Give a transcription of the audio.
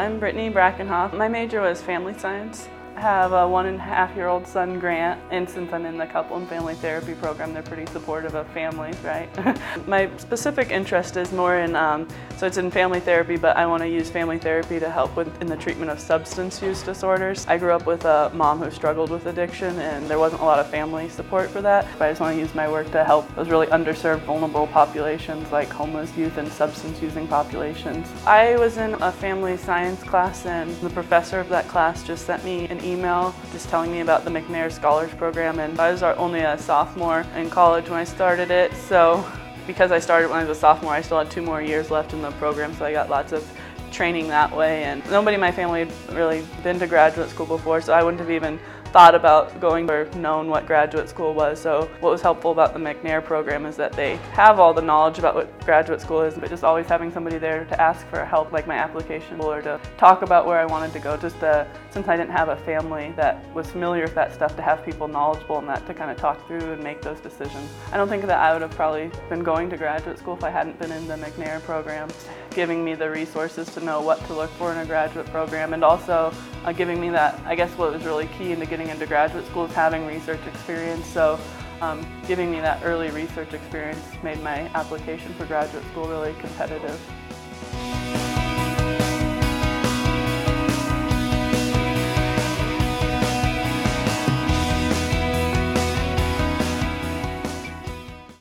I'm Brittany Brakenhoff. My major was family science. Have a one and a half year old son, Grant, and since I'm in the couple and family therapy program, they're pretty supportive of families, right? My specific interest is more in, um, so it's in family therapy, but I want to use family therapy to help with in the treatment of substance use disorders. I grew up with a mom who struggled with addiction, and there wasn't a lot of family support for that. But I just want to use my work to help those really underserved, vulnerable populations like homeless youth and substance using populations. I was in a family science class, and the professor of that class just sent me an email just telling me about the McNair Scholars Program and I was only a sophomore in college when I started it so because I started when I was a sophomore I still had two more years left in the program so I got lots of training that way and nobody in my family had really been to graduate school before so I wouldn't have even thought about going or known what graduate school was. So what was helpful about the McNair program is that they have all the knowledge about what graduate school is, but just always having somebody there to ask for help like my application or to talk about where I wanted to go. Just since I didn't have a family that was familiar with that stuff, to have people knowledgeable in that to kind of talk through and make those decisions. I don't think that I would have probably been going to graduate school if I hadn't been in the McNair program, giving me the resources to know what to look for in a graduate program and also uh, giving me that, I guess what was really key into getting getting into graduate school is having research experience. So um, giving me that early research experience made my application for graduate school really competitive.